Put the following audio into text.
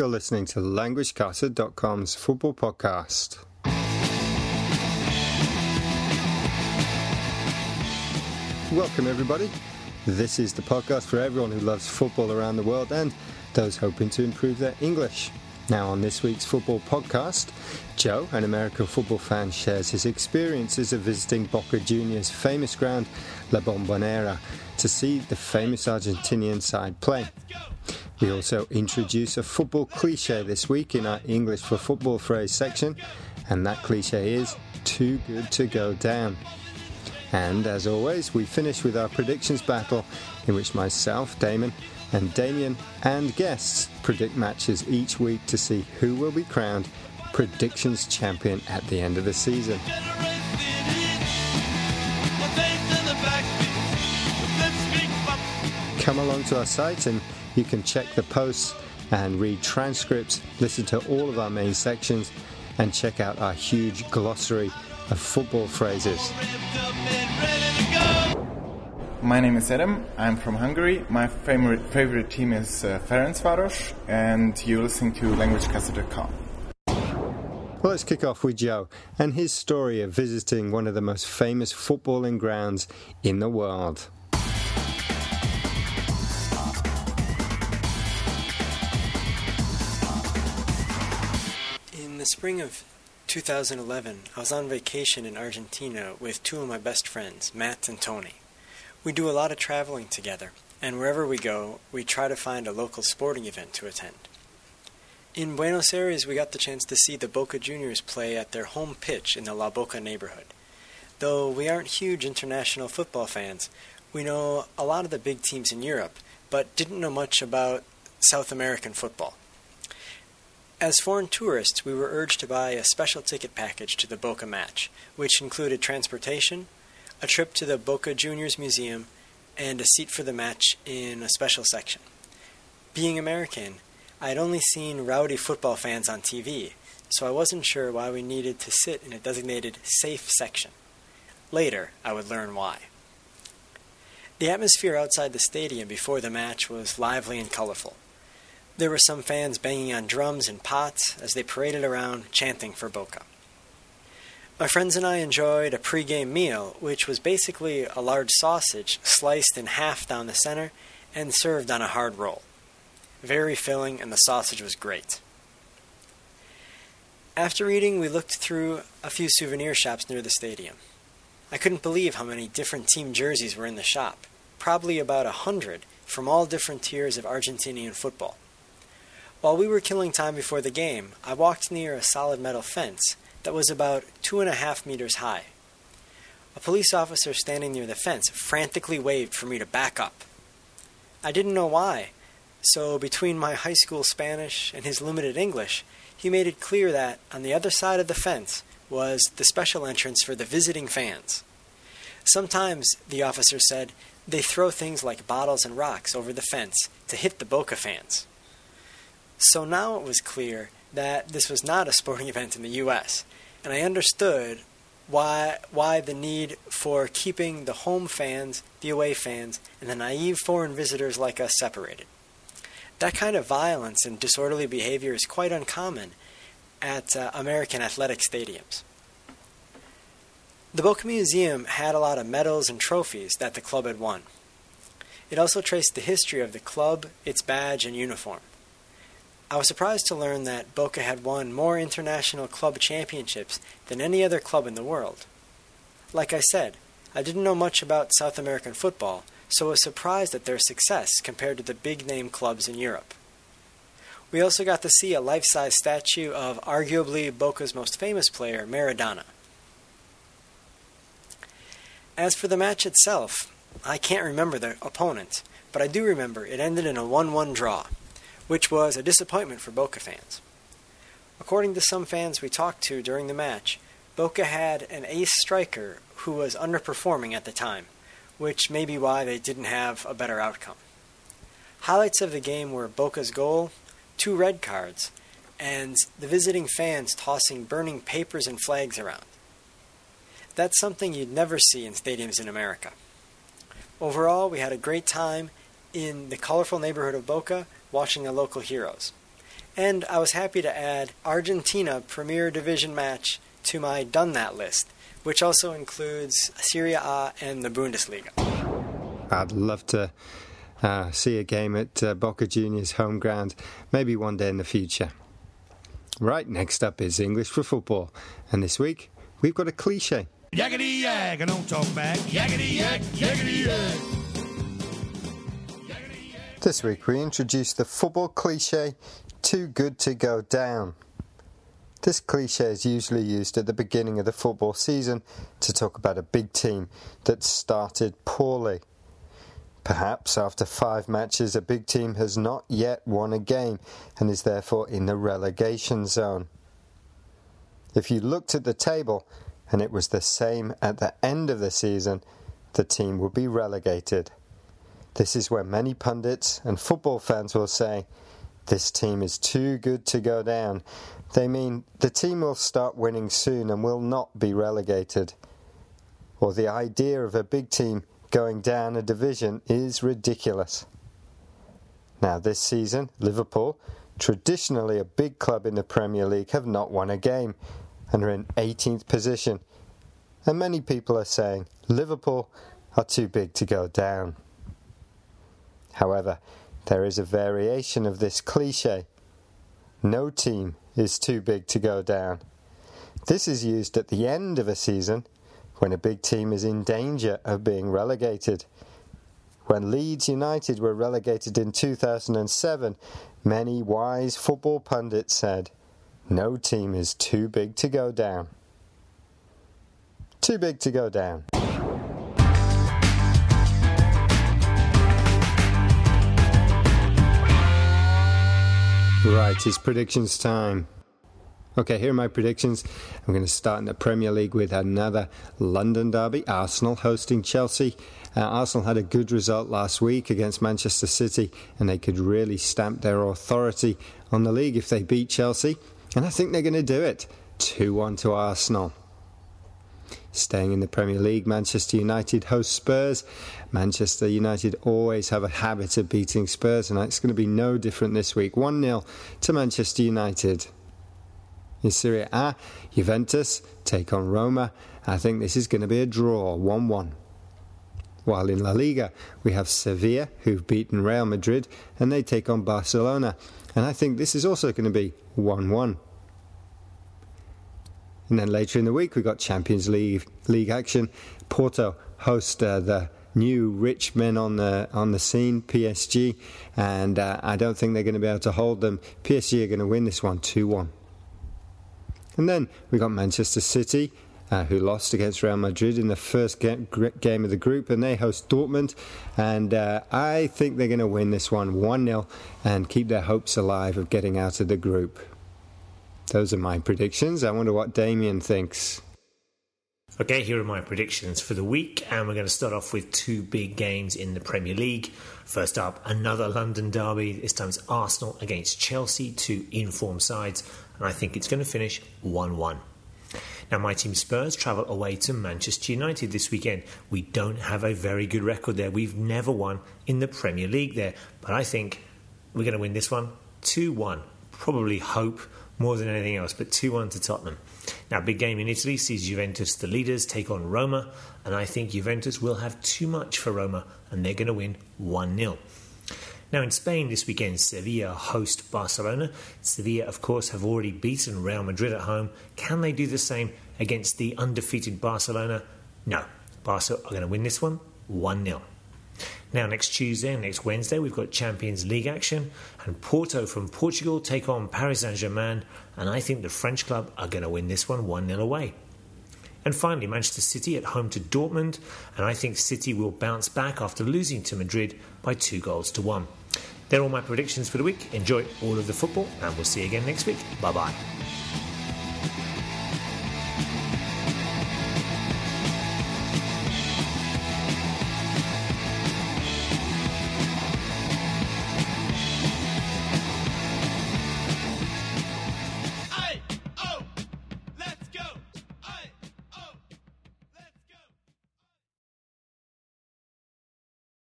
You're listening to LanguageCaster.com's football podcast. Welcome, everybody. This is the podcast for everyone who loves football around the world and those hoping to improve their English. Now, on this week's football podcast, Joe, an American football fan, shares his experiences of visiting Boca Juniors' famous ground, La Bombonera, to see the famous Argentinian side play. We also introduce a football cliche this week in our English for football phrase section, and that cliche is too good to go down. And as always, we finish with our predictions battle, in which myself, Damon, and Damien and guests predict matches each week to see who will be crowned predictions champion at the end of the season. Come along to our site and you can check the posts and read transcripts, listen to all of our main sections, and check out our huge glossary of football phrases. My name is Adam. I'm from Hungary. My favorite favorite team is uh, Ferencvaros, and you're listening to LanguageCaster.com. Well, let's kick off with Joe and his story of visiting one of the most famous footballing grounds in the world. In the spring of 2011, I was on vacation in Argentina with two of my best friends, Matt and Tony. We do a lot of traveling together, and wherever we go, we try to find a local sporting event to attend. In Buenos Aires, we got the chance to see the Boca Juniors play at their home pitch in the La Boca neighborhood. Though we aren't huge international football fans, we know a lot of the big teams in Europe, but didn't know much about South American football. As foreign tourists, we were urged to buy a special ticket package to the Boca match, which included transportation, a trip to the Boca Juniors Museum, and a seat for the match in a special section. Being American, I had only seen rowdy football fans on TV, so I wasn't sure why we needed to sit in a designated safe section. Later, I would learn why. The atmosphere outside the stadium before the match was lively and colorful. There were some fans banging on drums and pots as they paraded around chanting for Boca. My friends and I enjoyed a pre-game meal, which was basically a large sausage sliced in half down the center and served on a hard roll. Very filling, and the sausage was great. After eating, we looked through a few souvenir shops near the stadium. I couldn't believe how many different team jerseys were in the shop, probably about a hundred from all different tiers of Argentinian football. While we were killing time before the game, I walked near a solid metal fence that was about two and a half meters high. A police officer standing near the fence frantically waved for me to back up. I didn't know why, so between my high school Spanish and his limited English, he made it clear that on the other side of the fence was the special entrance for the visiting fans. Sometimes, the officer said, they throw things like bottles and rocks over the fence to hit the Boca fans. So now it was clear that this was not a sporting event in the U.S., and I understood why why the need for keeping the home fans, the away fans, and the naive foreign visitors like us separated. That kind of violence and disorderly behavior is quite uncommon at uh, American athletic stadiums. The Boca Museum had a lot of medals and trophies that the club had won. It also traced the history of the club, its badge, and uniform. I was surprised to learn that Boca had won more international club championships than any other club in the world. Like I said, I didn't know much about South American football, so was surprised at their success compared to the big name clubs in Europe. We also got to see a life size statue of arguably Boca's most famous player, Maradona. As for the match itself, I can't remember the opponent, but I do remember it ended in a 1 1 draw which was a disappointment for Boca fans. According to some fans we talked to during the match, Boca had an ace striker who was underperforming at the time, which may be why they didn't have a better outcome. Highlights of the game were Boca's goal, two red cards, and the visiting fans tossing burning papers and flags around. That's something you'd never see in stadiums in America. Overall, we had a great time in the colorful neighborhood of Boca watching the local heroes. And I was happy to add Argentina Premier Division match to my done that list, which also includes Serie A and the Bundesliga. I'd love to uh, see a game at uh, Boca Juniors home ground, maybe one day in the future. Right, next up is English for football, and this week we've got a cliche. Yakety yak, don't talk back. Yakety yak, yakety yak. This week we introduce the football cliche, too good to go down. This cliche is usually used at the beginning of the football season to talk about a big team that started poorly. Perhaps after five matches, a big team has not yet won a game and is therefore in the relegation zone. If you looked at the table and it was the same at the end of the season, the team would be relegated. This is where many pundits and football fans will say, This team is too good to go down. They mean the team will start winning soon and will not be relegated. Or the idea of a big team going down a division is ridiculous. Now, this season, Liverpool, traditionally a big club in the Premier League, have not won a game and are in 18th position. And many people are saying Liverpool are too big to go down. However, there is a variation of this cliche. No team is too big to go down. This is used at the end of a season when a big team is in danger of being relegated. When Leeds United were relegated in 2007, many wise football pundits said, No team is too big to go down. Too big to go down. Right, it's predictions time. Okay, here are my predictions. I'm going to start in the Premier League with another London derby. Arsenal hosting Chelsea. Uh, Arsenal had a good result last week against Manchester City, and they could really stamp their authority on the league if they beat Chelsea. And I think they're going to do it. 2 1 to Arsenal. Staying in the Premier League, Manchester United host Spurs. Manchester United always have a habit of beating Spurs, and it's going to be no different this week. 1 0 to Manchester United. In Serie A, Juventus take on Roma. I think this is going to be a draw, 1 1. While in La Liga, we have Sevilla, who've beaten Real Madrid, and they take on Barcelona. And I think this is also going to be 1 1. And then later in the week, we've got Champions League, League action. Porto host uh, the new rich men on the on the scene, PSG, and uh, I don't think they're going to be able to hold them. PSG are going to win this one 2 1. And then we got Manchester City, uh, who lost against Real Madrid in the first game, game of the group, and they host Dortmund. And uh, I think they're going to win this one 1 0 and keep their hopes alive of getting out of the group. Those are my predictions. I wonder what Damien thinks. Okay, here are my predictions for the week, and we're going to start off with two big games in the Premier League. First up, another London derby. This time it's Arsenal against Chelsea, two informed sides and I think it's going to finish 1 1. Now, my team Spurs travel away to Manchester United this weekend. We don't have a very good record there. We've never won in the Premier League there, but I think we're going to win this one 2 1. Probably hope more than anything else, but 2 1 to Tottenham. Now, big game in Italy sees Juventus, the leaders, take on Roma, and I think Juventus will have too much for Roma, and they're going to win 1 0. Now, in Spain this weekend, Sevilla host Barcelona. Sevilla, of course, have already beaten Real Madrid at home. Can they do the same against the undefeated Barcelona? No. Barca are going to win this one 1 0. Now, next Tuesday and next Wednesday, we've got Champions League action, and Porto from Portugal take on Paris Saint Germain, and I think the French club are going to win this one 1 0 away. And finally, Manchester City at home to Dortmund, and I think City will bounce back after losing to Madrid by two goals to one. They're all my predictions for the week. Enjoy all of the football, and we'll see you again next week. Bye bye.